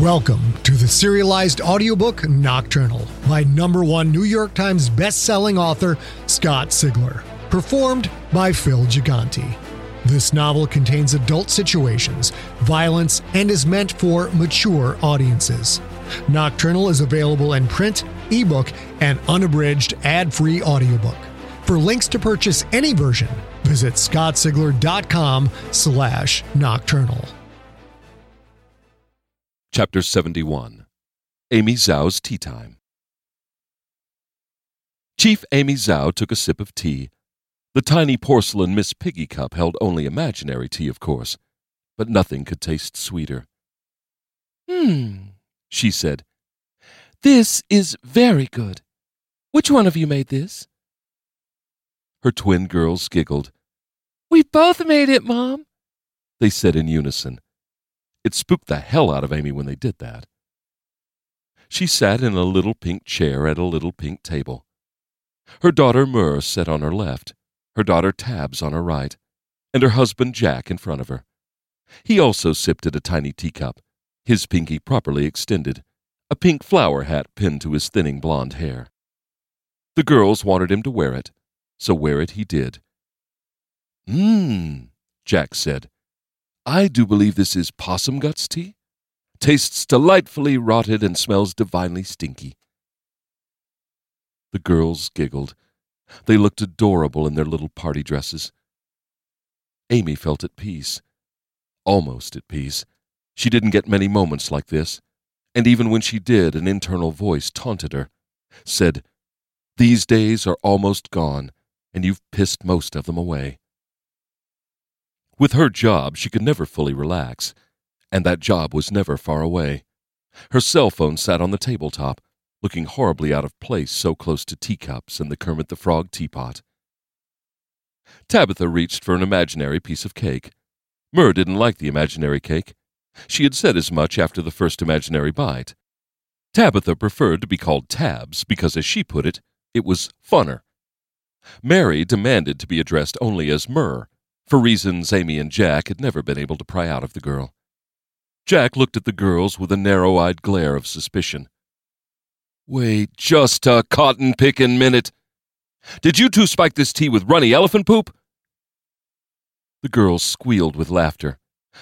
Welcome to the serialized audiobook Nocturnal by number one New York Times best-selling author Scott Sigler, performed by Phil Gigante. This novel contains adult situations, violence, and is meant for mature audiences. Nocturnal is available in print, ebook, and unabridged ad-free audiobook. For links to purchase any version, visit scottsigler.com slash nocturnal. Chapter 71 Amy Zou's Tea Time. Chief Amy Zou took a sip of tea. The tiny porcelain Miss Piggy cup held only imaginary tea, of course, but nothing could taste sweeter. Hmm, she said. This is very good. Which one of you made this? Her twin girls giggled. We both made it, Mom, they said in unison. It spooked the hell out of Amy when they did that. She sat in a little pink chair at a little pink table. Her daughter Mur sat on her left, her daughter Tabs on her right, and her husband Jack in front of her. He also sipped at a tiny teacup, his pinky properly extended, a pink flower hat pinned to his thinning blonde hair. The girls wanted him to wear it, so wear it he did. Mmm, Jack said. I do believe this is possum guts tea. Tastes delightfully rotted and smells divinely stinky. The girls giggled. They looked adorable in their little party dresses. Amy felt at peace. Almost at peace. She didn't get many moments like this, and even when she did, an internal voice taunted her, said, These days are almost gone, and you've pissed most of them away. With her job, she could never fully relax, and that job was never far away. Her cell phone sat on the tabletop, looking horribly out of place so close to teacups and the Kermit the Frog teapot. Tabitha reached for an imaginary piece of cake. Mur didn't like the imaginary cake. She had said as much after the first imaginary bite. Tabitha preferred to be called Tabs because, as she put it, it was funner. Mary demanded to be addressed only as Mur, for reasons Amy and Jack had never been able to pry out of the girl. Jack looked at the girls with a narrow eyed glare of suspicion. Wait just a cotton pickin' minute. Did you two spike this tea with runny elephant poop? The girls squealed with laughter,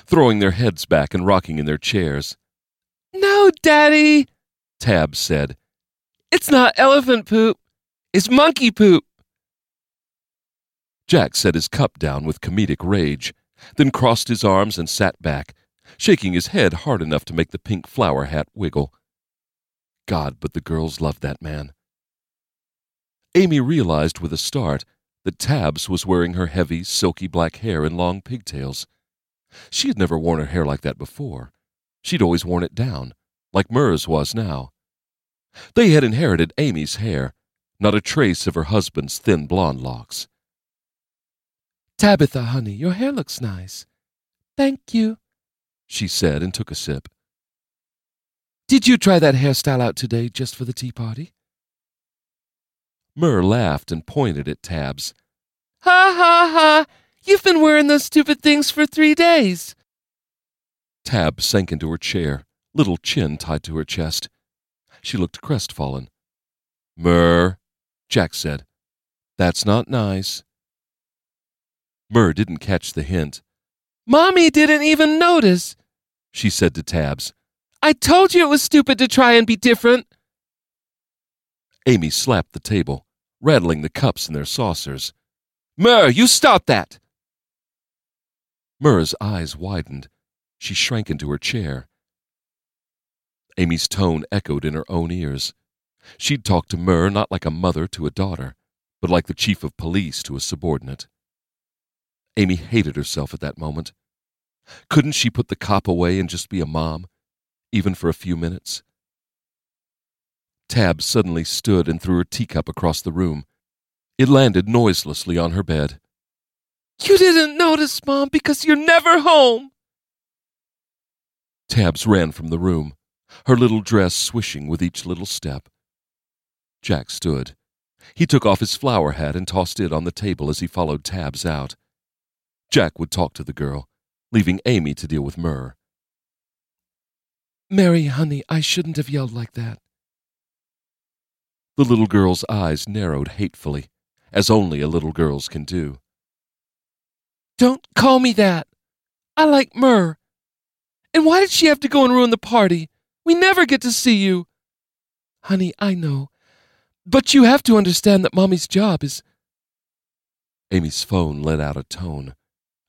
throwing their heads back and rocking in their chairs. No, Daddy, Tab said. It's not elephant poop. It's monkey poop. Jack set his cup down with comedic rage, then crossed his arms and sat back, shaking his head hard enough to make the pink flower hat wiggle. God, but the girls loved that man. Amy realized with a start that Tabs was wearing her heavy, silky black hair in long pigtails. She had never worn her hair like that before. She'd always worn it down, like Mur's was now. They had inherited Amy's hair, not a trace of her husband's thin blonde locks. Tabitha, honey, your hair looks nice. Thank you, she said and took a sip. Did you try that hairstyle out today just for the tea party? Mur laughed and pointed at Tabs. Ha ha ha! You've been wearing those stupid things for three days. Tab sank into her chair, little chin tied to her chest. She looked crestfallen. Mur, Jack said. That's not nice. Mur didn't catch the hint. Mommy didn't even notice, she said to Tabs. I told you it was stupid to try and be different. Amy slapped the table, rattling the cups in their saucers. Mur, you stop that! Mur's eyes widened. She shrank into her chair. Amy's tone echoed in her own ears. She'd talked to Mur not like a mother to a daughter, but like the chief of police to a subordinate. Amy hated herself at that moment. Couldn't she put the cop away and just be a mom, even for a few minutes? Tab suddenly stood and threw her teacup across the room. It landed noiselessly on her bed. You didn't notice, Mom, because you're never home. Tabs ran from the room, her little dress swishing with each little step. Jack stood. He took off his flower hat and tossed it on the table as he followed Tabs out. Jack would talk to the girl, leaving Amy to deal with Mur. Mary, honey, I shouldn't have yelled like that. The little girl's eyes narrowed hatefully, as only a little girl's can do. Don't call me that. I like Mur. And why did she have to go and ruin the party? We never get to see you. Honey, I know. But you have to understand that Mommy's job is. Amy's phone let out a tone,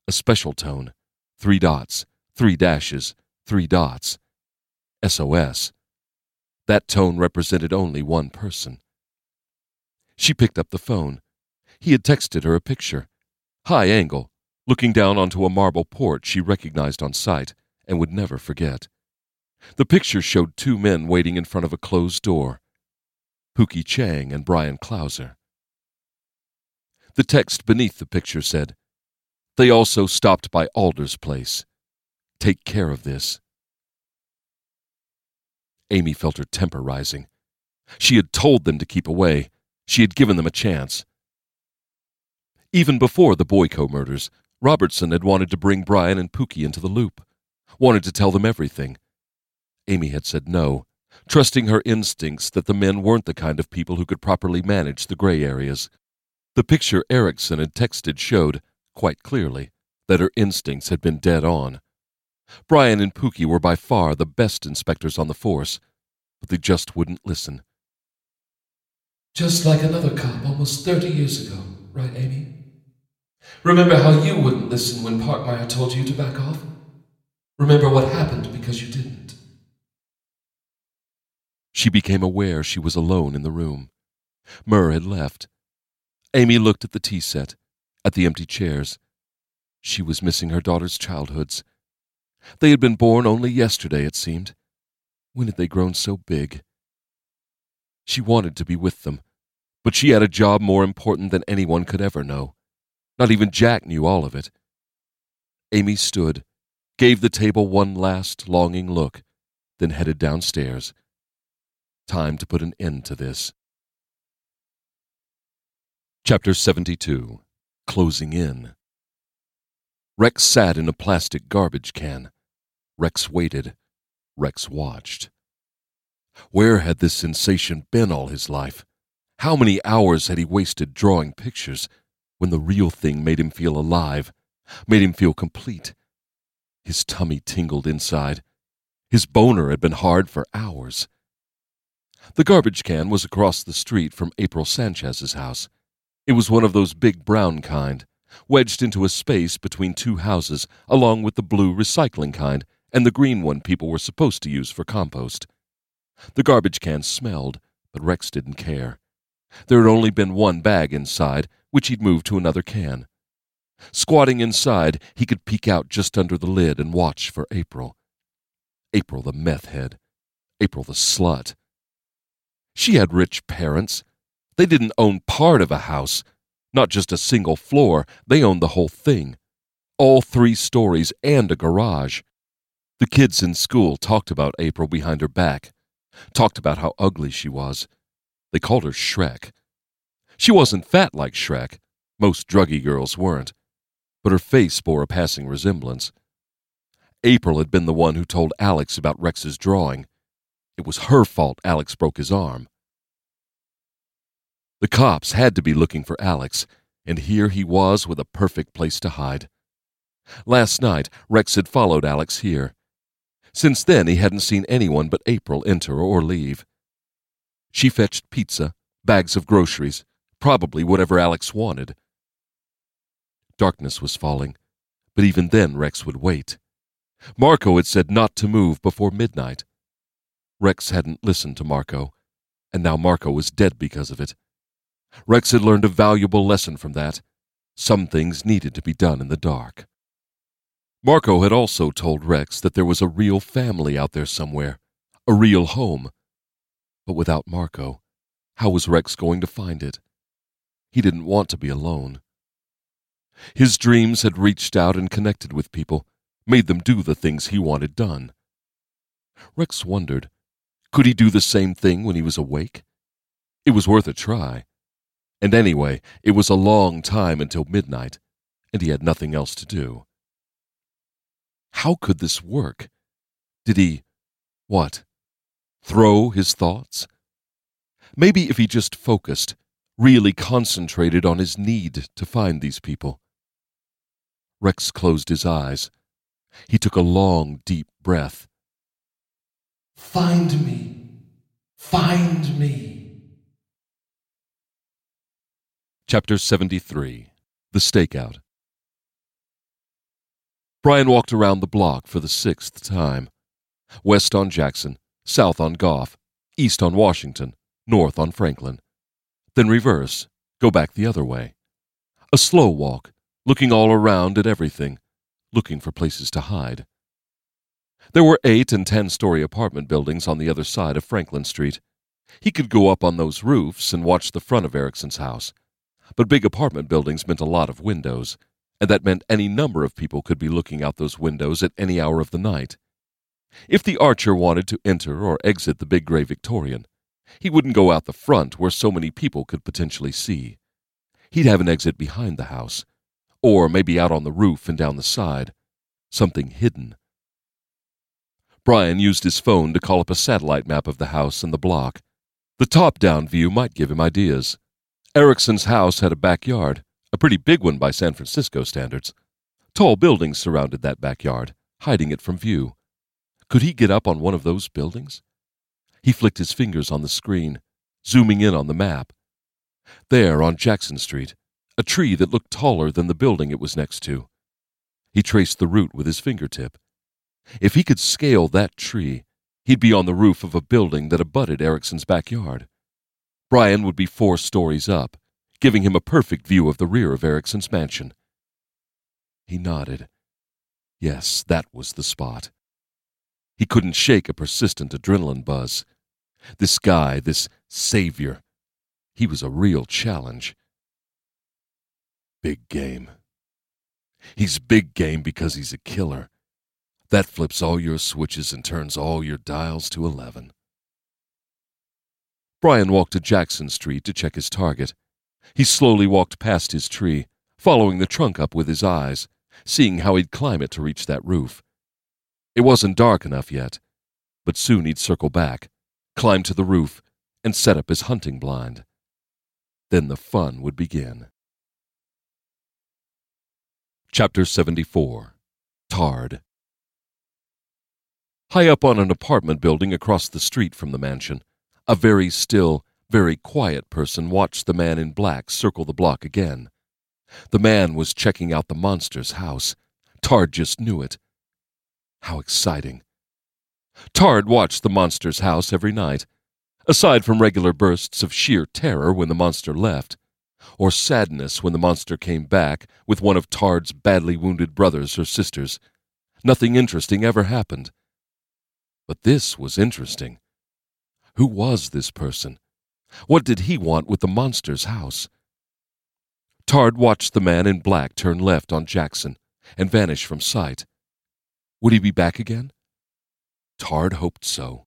a special tone. Three dots, three dashes, three dots. SOS. That tone represented only one person. She picked up the phone. He had texted her a picture. High angle, looking down onto a marble porch she recognized on sight and would never forget. The picture showed two men waiting in front of a closed door Pookie Chang and Bryan Clauser. The text beneath the picture said, They also stopped by Alder's place. Take care of this. Amy felt her temper rising. She had told them to keep away. She had given them a chance. Even before the BoyCo murders, Robertson had wanted to bring Bryan and Pookie into the loop, wanted to tell them everything. Amy had said no, trusting her instincts that the men weren't the kind of people who could properly manage the gray areas. The picture Erickson had texted showed, quite clearly, that her instincts had been dead on. Bryan and Pookie were by far the best inspectors on the force, but they just wouldn't listen. Just like another cop almost 30 years ago, right, Amy? Remember how you wouldn't listen when Parkmeyer told you to back off? Remember what happened because you didn't. She became aware she was alone in the room. Mur had left. Amy looked at the tea set, at the empty chairs. She was missing her daughter's childhoods they had been born only yesterday, it seemed. When had they grown so big? She wanted to be with them, but she had a job more important than anyone could ever know. Not even Jack knew all of it. Amy stood, gave the table one last longing look, then headed downstairs. Time to put an end to this. Chapter 72 Closing In Rex sat in a plastic garbage can. Rex waited. Rex watched. Where had this sensation been all his life? How many hours had he wasted drawing pictures when the real thing made him feel alive, made him feel complete? His tummy tingled inside. His boner had been hard for hours. The garbage can was across the street from April Sanchez's house. It was one of those big brown kind, wedged into a space between two houses, along with the blue recycling kind and the green one people were supposed to use for compost. The garbage can smelled, but Rex didn't care. There had only been one bag inside, which he'd moved to another can. Squatting inside, he could peek out just under the lid and watch for April. April the meth head. April the slut. She had rich parents. They didn't own part of a house, not just a single floor, they owned the whole thing. All three stories and a garage. The kids in school talked about April behind her back, talked about how ugly she was. They called her Shrek. She wasn't fat like Shrek, most druggy girls weren't, but her face bore a passing resemblance. April had been the one who told Alex about Rex's drawing. It was her fault Alex broke his arm. The cops had to be looking for Alex, and here he was with a perfect place to hide. Last night, Rex had followed Alex here. Since then, he hadn't seen anyone but April enter or leave. She fetched pizza, bags of groceries, probably whatever Alex wanted. Darkness was falling, but even then Rex would wait. Marco had said not to move before midnight. Rex hadn't listened to Marco, and now Marco was dead because of it. Rex had learned a valuable lesson from that. Some things needed to be done in the dark. Marco had also told Rex that there was a real family out there somewhere, a real home. But without Marco, how was Rex going to find it? He didn't want to be alone. His dreams had reached out and connected with people, made them do the things he wanted done. Rex wondered, could he do the same thing when he was awake? It was worth a try. And anyway, it was a long time until midnight, and he had nothing else to do. How could this work? Did he, what, throw his thoughts? Maybe if he just focused, really concentrated on his need to find these people. Rex closed his eyes. He took a long, deep breath. Find me. Find me. Chapter 73 The Stakeout Bryan walked around the block for the sixth time. West on Jackson, south on Gough, east on Washington, north on Franklin. Then reverse, go back the other way. A slow walk, looking all around at everything, looking for places to hide. There were eight and ten story apartment buildings on the other side of Franklin Street. He could go up on those roofs and watch the front of Erickson's house. But big apartment buildings meant a lot of windows, and that meant any number of people could be looking out those windows at any hour of the night. If the archer wanted to enter or exit the big gray Victorian, he wouldn't go out the front where so many people could potentially see. He'd have an exit behind the house, or maybe out on the roof and down the side, something hidden. Bryan used his phone to call up a satellite map of the house and the block. The top down view might give him ideas. Erickson's house had a backyard, a pretty big one by San Francisco standards. Tall buildings surrounded that backyard, hiding it from view. Could he get up on one of those buildings? He flicked his fingers on the screen, zooming in on the map. There, on Jackson Street, a tree that looked taller than the building it was next to. He traced the route with his fingertip. If he could scale that tree, he'd be on the roof of a building that abutted Erickson's backyard. Bryan would be four stories up, giving him a perfect view of the rear of Erickson's mansion. He nodded. Yes, that was the spot. He couldn't shake a persistent adrenaline buzz. This guy, this savior, he was a real challenge. Big game. He's big game because he's a killer. That flips all your switches and turns all your dials to 11. Bryan walked to Jackson Street to check his target. He slowly walked past his tree, following the trunk up with his eyes, seeing how he'd climb it to reach that roof. It wasn't dark enough yet, but soon he'd circle back, climb to the roof, and set up his hunting blind. Then the fun would begin. Chapter 74 Tard High up on an apartment building across the street from the mansion, a very still, very quiet person watched the man in black circle the block again. The man was checking out the monster's house. Tard just knew it. How exciting. Tard watched the monster's house every night. Aside from regular bursts of sheer terror when the monster left, or sadness when the monster came back with one of Tard's badly wounded brothers or sisters, nothing interesting ever happened. But this was interesting. Who was this person? What did he want with the monster's house? Tard watched the man in black turn left on Jackson and vanish from sight. Would he be back again? Tard hoped so.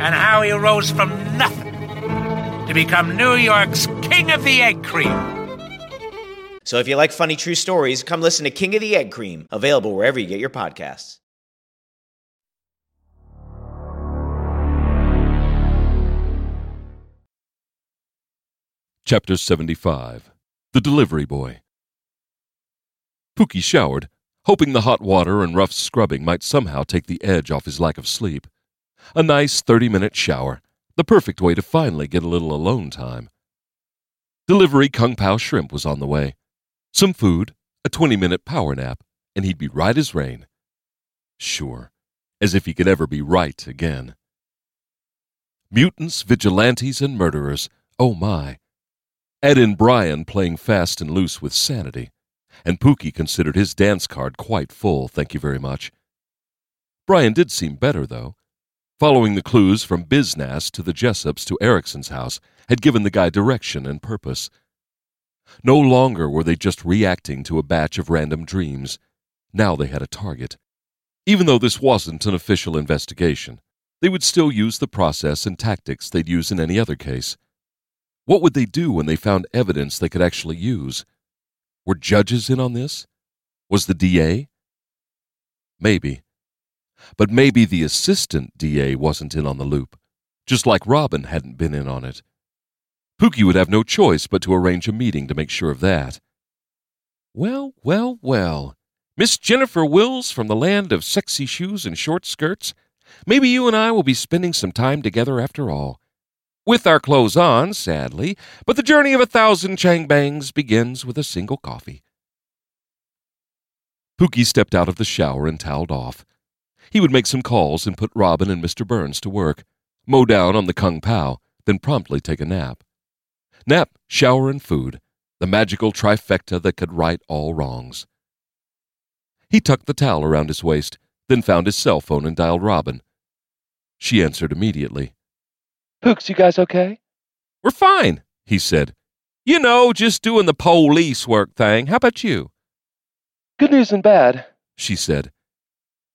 and how he rose from nothing to become New York's King of the Egg Cream. So if you like funny true stories, come listen to King of the Egg Cream, available wherever you get your podcasts. Chapter 75 The Delivery Boy. Pookie showered, hoping the hot water and rough scrubbing might somehow take the edge off his lack of sleep. A nice 30 minute shower, the perfect way to finally get a little alone time. Delivery Kung Pao shrimp was on the way. Some food, a 20 minute power nap, and he'd be right as rain. Sure, as if he could ever be right again. Mutants, vigilantes, and murderers, oh my. Ed and Bryan playing fast and loose with sanity, and Pookie considered his dance card quite full, thank you very much. Bryan did seem better, though. Following the clues from Biznast to the Jessops to Erickson's house had given the guy direction and purpose. No longer were they just reacting to a batch of random dreams. Now they had a target. Even though this wasn't an official investigation, they would still use the process and tactics they'd use in any other case. What would they do when they found evidence they could actually use? Were judges in on this? Was the DA? Maybe. But maybe the assistant DA wasn't in on the loop, just like Robin hadn't been in on it. Pookie would have no choice but to arrange a meeting to make sure of that. Well, well, well. Miss Jennifer Wills from the land of sexy shoes and short skirts, maybe you and I will be spending some time together after all with our clothes on, sadly, but the journey of a thousand changbangs begins with a single coffee. Pookie stepped out of the shower and toweled off. He would make some calls and put Robin and Mr. Burns to work, mow down on the Kung Pao, then promptly take a nap. Nap, shower, and food, the magical trifecta that could right all wrongs. He tucked the towel around his waist, then found his cell phone and dialed Robin. She answered immediately. Pooks, you guys okay? We're fine, he said. You know, just doing the police work thing. How about you? Good news and bad, she said.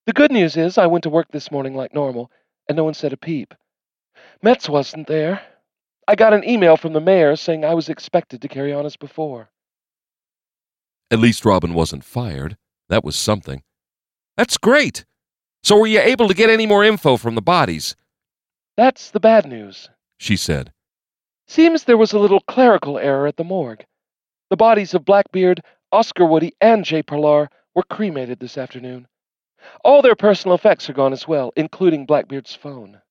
The good news is I went to work this morning like normal, and no one said a peep. Metz wasn't there. I got an email from the mayor saying I was expected to carry on as before. At least Robin wasn't fired. That was something. That's great. So were you able to get any more info from the bodies? That's the bad news, she said. Seems there was a little clerical error at the morgue. The bodies of Blackbeard, Oscar Woody, and Jay Parlar were cremated this afternoon. All their personal effects are gone as well, including Blackbeard's phone.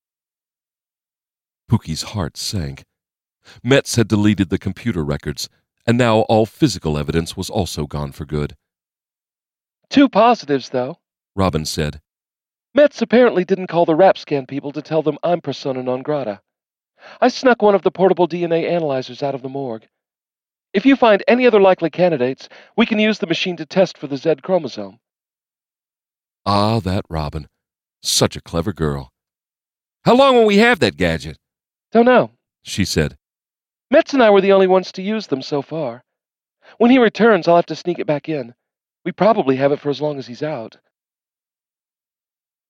Pookie's heart sank. Metz had deleted the computer records, and now all physical evidence was also gone for good. Two positives, though, Robin said. Metz apparently didn't call the RapScan people to tell them I'm persona non grata. I snuck one of the portable DNA analyzers out of the morgue. If you find any other likely candidates, we can use the machine to test for the Z chromosome. Ah, that Robin. Such a clever girl. How long will we have that gadget? Don't know, she said. Metz and I were the only ones to use them so far. When he returns, I'll have to sneak it back in. We probably have it for as long as he's out.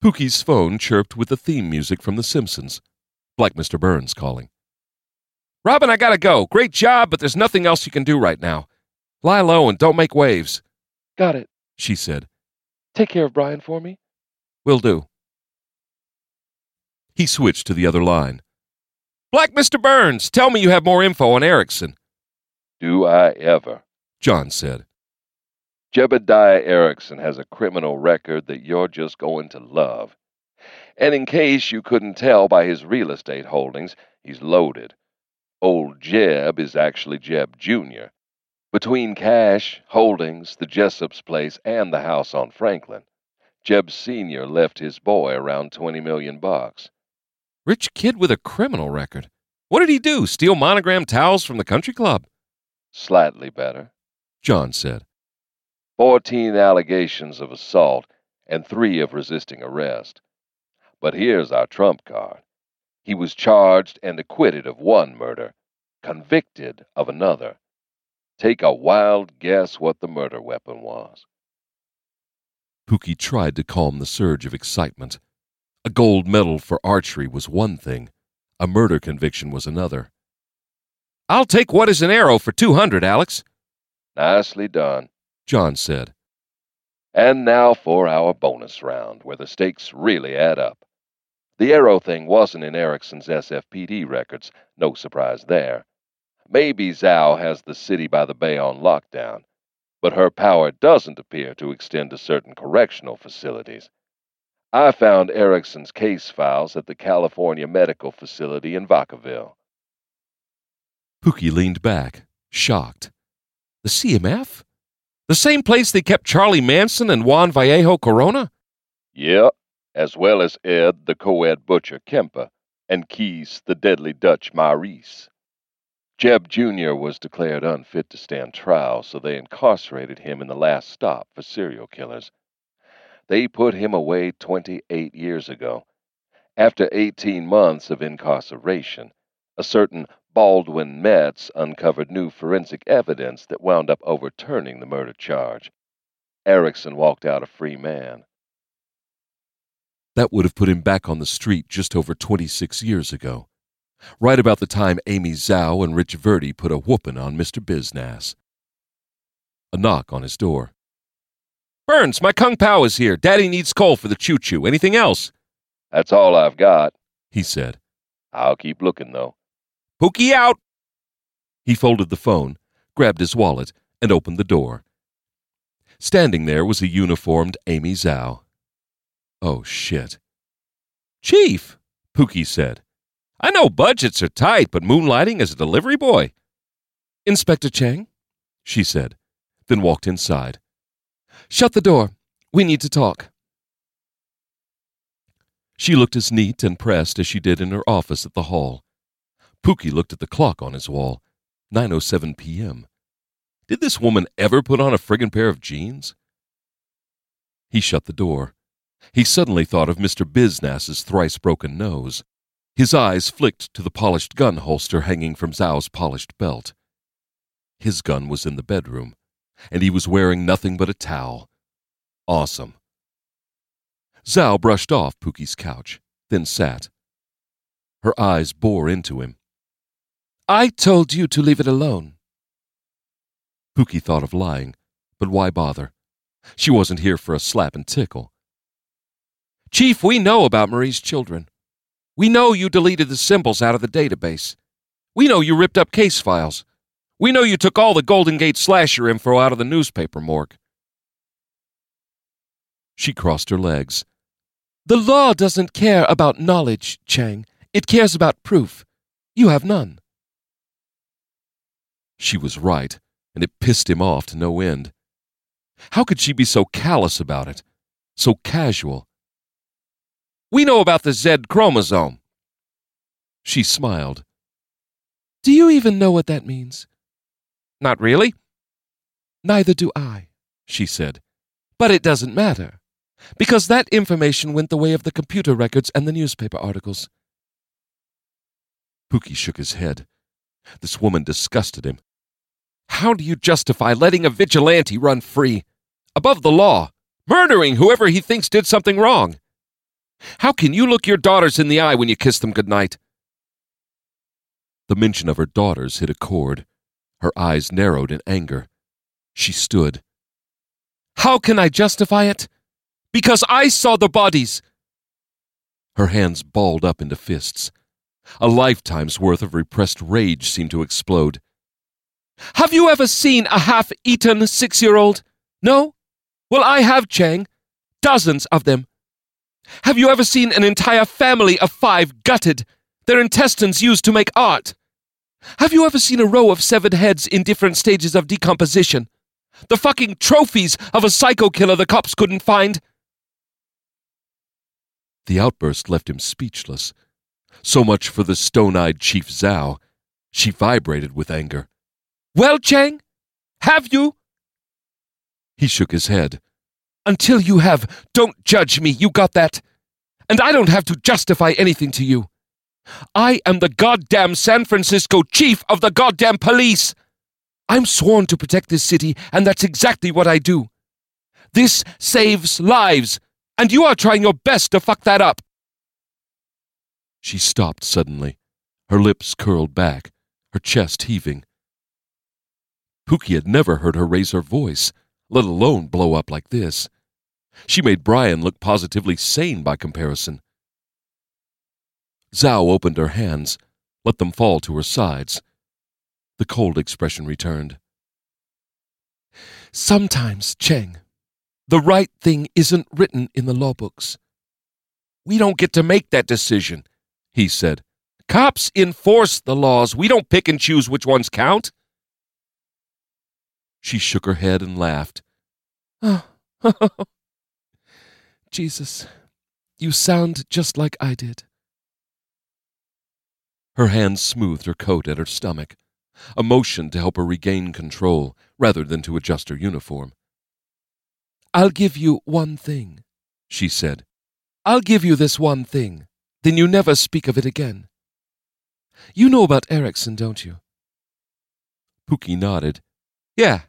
Pookie's phone chirped with the theme music from The Simpsons, like Mr. Burns calling. Robin, I gotta go. Great job, but there's nothing else you can do right now. Lie low and don't make waves. Got it, she said. Take care of Bryan for me. Will do. He switched to the other line. Black Mr. Burns, tell me you have more info on Erickson. Do I ever? John said. Jebediah Erickson has a criminal record that you're just going to love. And in case you couldn't tell by his real estate holdings, he's loaded. Old Jeb is actually Jeb Jr. Between cash, holdings, the Jessop's place, and the house on Franklin, Jeb Sr. left his boy around 20 million bucks. Rich kid with a criminal record. What did he do? Steal monogram towels from the country club? Slightly better, John said. 14 allegations of assault and three of resisting arrest. But here's our trump card. He was charged and acquitted of one murder, convicted of another. Take a wild guess what the murder weapon was. Pookie tried to calm the surge of excitement. A gold medal for archery was one thing, a murder conviction was another. I'll take what is an arrow for 200, Alex. Nicely done, John said. And now for our bonus round, where the stakes really add up. The arrow thing wasn't in Erickson's SFPD records, no surprise there. Maybe Zou has the city by the bay on lockdown, but her power doesn't appear to extend to certain correctional facilities. I found Erickson's case files at the California Medical Facility in Vacaville. Pookie leaned back, shocked. The CMF? The same place they kept Charlie Manson and Juan Vallejo Corona? Yep, as well as Ed, the co-ed butcher Kemper, and Keys, the deadly Dutch Maurice. Jeb Jr. was declared unfit to stand trial, so they incarcerated him in the last stop for serial killers. They put him away 28 years ago. After 18 months of incarceration, a certain Baldwin Metz uncovered new forensic evidence that wound up overturning the murder charge. Erickson walked out a free man. That would have put him back on the street just over 26 years ago right about the time Amy Zou and Rich Verdi put a whoopin' on Mr. Biznass. A knock on his door. Burns, my Kung Pao is here. Daddy needs coal for the choo choo. Anything else? That's all I've got, he said. I'll keep looking, though. Pookie out! He folded the phone, grabbed his wallet, and opened the door. Standing there was a uniformed Amy Zou. Oh, shit. Chief, Pookie said. I know budgets are tight, but moonlighting as a delivery boy. Inspector Chang, she said, then walked inside. Shut the door. We need to talk. She looked as neat and pressed as she did in her office at the hall. Pookie looked at the clock on his wall. 9.07 p.m. Did this woman ever put on a friggin' pair of jeans? He shut the door. He suddenly thought of Mr. Biznass's thrice broken nose. His eyes flicked to the polished gun holster hanging from Zou's polished belt. His gun was in the bedroom, and he was wearing nothing but a towel. Awesome. Zou brushed off Pookie's couch, then sat. Her eyes bore into him. I told you to leave it alone. Pookie thought of lying, but why bother? She wasn't here for a slap and tickle. Chief, we know about Marie's children. We know you deleted the symbols out of the database. We know you ripped up case files. We know you took all the Golden Gate slasher info out of the newspaper morgue. She crossed her legs. The law doesn't care about knowledge, Chang. It cares about proof. You have none. She was right, and it pissed him off to no end. How could she be so callous about it? So casual? We know about the Z chromosome. She smiled. Do you even know what that means? Not really. Neither do I, she said. But it doesn't matter, because that information went the way of the computer records and the newspaper articles. Pookie shook his head. This woman disgusted him. How do you justify letting a vigilante run free, above the law, murdering whoever he thinks did something wrong? How can you look your daughters in the eye when you kiss them goodnight? The mention of her daughters hit a chord. Her eyes narrowed in anger. She stood. How can I justify it? Because I saw the bodies. Her hands balled up into fists. A lifetime's worth of repressed rage seemed to explode. Have you ever seen a half eaten six year old? No? Well, I have, Chang. Dozens of them. Have you ever seen an entire family of five gutted, their intestines used to make art? Have you ever seen a row of severed heads in different stages of decomposition? The fucking trophies of a psycho killer the cops couldn't find? The outburst left him speechless. So much for the stone eyed Chief Zou. She vibrated with anger. Well, Chang, have you? He shook his head. Until you have, don't judge me, you got that? And I don't have to justify anything to you. I am the goddamn San Francisco chief of the goddamn police. I'm sworn to protect this city, and that's exactly what I do. This saves lives, and you are trying your best to fuck that up. She stopped suddenly, her lips curled back, her chest heaving. Pookie had never heard her raise her voice, let alone blow up like this. She made Bryan look positively sane by comparison. Zou opened her hands, let them fall to her sides. The cold expression returned. Sometimes, Chang, the right thing isn't written in the law books. We don't get to make that decision, he said. Cops enforce the laws. We don't pick and choose which ones count. She shook her head and laughed. Oh, Jesus, you sound just like I did. Her hand smoothed her coat at her stomach, a motion to help her regain control rather than to adjust her uniform. I'll give you one thing, she said. I'll give you this one thing. Then you never speak of it again. You know about Erickson, don't you? Pookie nodded. Yeah.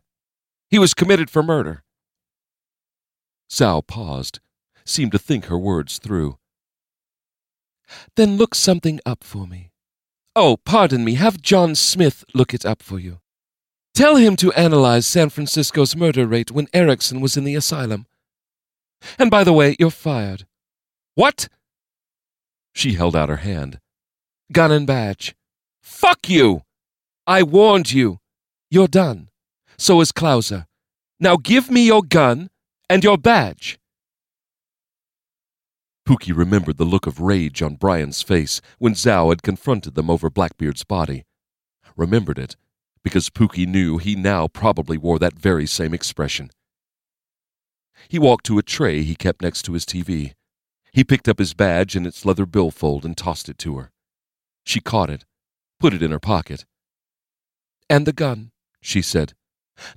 He was committed for murder. Sal paused, seemed to think her words through. Then look something up for me. Oh, pardon me, have John Smith look it up for you. Tell him to analyze San Francisco's murder rate when Erickson was in the asylum. And by the way, you're fired. What? She held out her hand. Gun and badge. Fuck you! I warned you. You're done. So is Clauser. Now give me your gun and your badge. Pookie remembered the look of rage on Bryan's face when Zou had confronted them over Blackbeard's body. Remembered it because Pookie knew he now probably wore that very same expression. He walked to a tray he kept next to his TV. He picked up his badge and its leather billfold and tossed it to her. She caught it, put it in her pocket. And the gun, she said.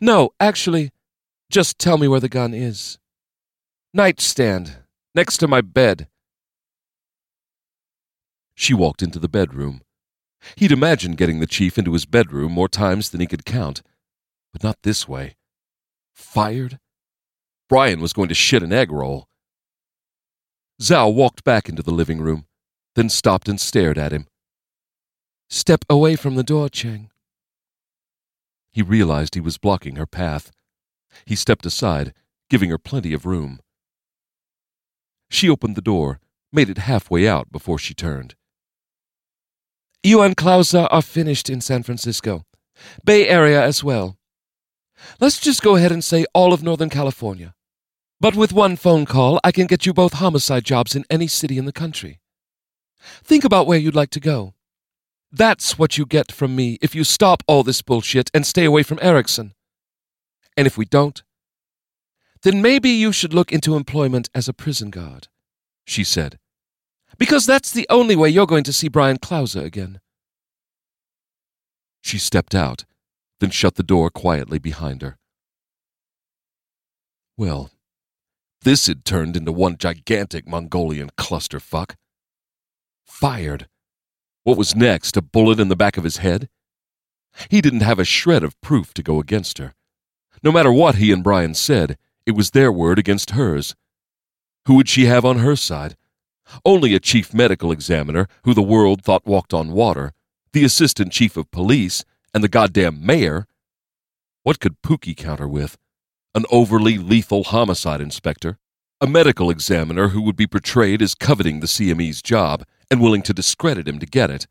No, actually, just tell me where the gun is. Nightstand, next to my bed. She walked into the bedroom. He'd imagined getting the chief into his bedroom more times than he could count, but not this way. Fired? Bryan was going to shit an egg roll. Zou walked back into the living room, then stopped and stared at him. Step away from the door, Chang. He realized he was blocking her path. He stepped aside, giving her plenty of room. She opened the door, made it halfway out before she turned. You and Clauser are finished in San Francisco. Bay Area as well. Let's just go ahead and say all of Northern California. But with one phone call, I can get you both homicide jobs in any city in the country. Think about where you'd like to go. That's what you get from me if you stop all this bullshit and stay away from Erickson. And if we don't, then maybe you should look into employment as a prison guard, she said. Because that's the only way you're going to see Bryan Clauser again. She stepped out, then shut the door quietly behind her. Well, this had turned into one gigantic Mongolian clusterfuck. Fired. What was next? A bullet in the back of his head? He didn't have a shred of proof to go against her. No matter what he and Bryan said, it was their word against hers. Who would she have on her side? Only a chief medical examiner who the world thought walked on water, the assistant chief of police, and the goddamn mayor. What could Pookie counter with? An overly lethal homicide inspector? A medical examiner who would be portrayed as coveting the CME's job and willing to discredit him to get it?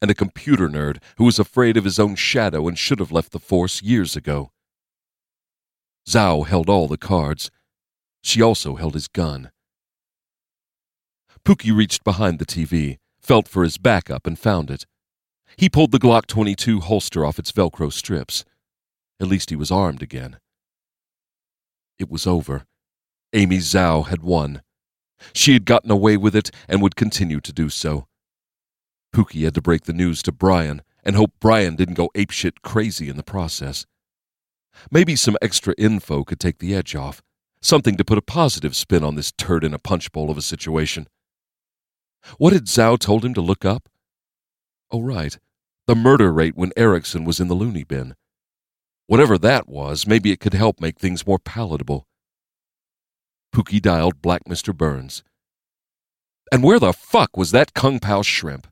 And a computer nerd who was afraid of his own shadow and should have left the force years ago? Zou held all the cards. She also held his gun. Pookie reached behind the TV, felt for his backup, and found it. He pulled the Glock 22 holster off its Velcro strips. At least he was armed again. It was over. Amy Zou had won. She had gotten away with it and would continue to do so. Pookie had to break the news to Bryan and hope Bryan didn't go apeshit crazy in the process. Maybe some extra info could take the edge off, something to put a positive spin on this turd in a punch bowl of a situation. What had Zou told him to look up? Oh, right, the murder rate when Erickson was in the loony bin. Whatever that was, maybe it could help make things more palatable. Pookie dialed Black Mr. Burns. And where the fuck was that Kung Pao shrimp?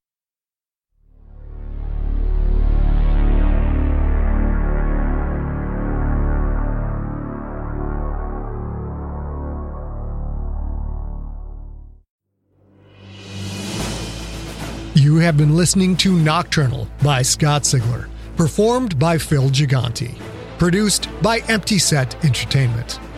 You have been listening to Nocturnal by Scott Sigler, performed by Phil Gigante, produced by Empty Set Entertainment.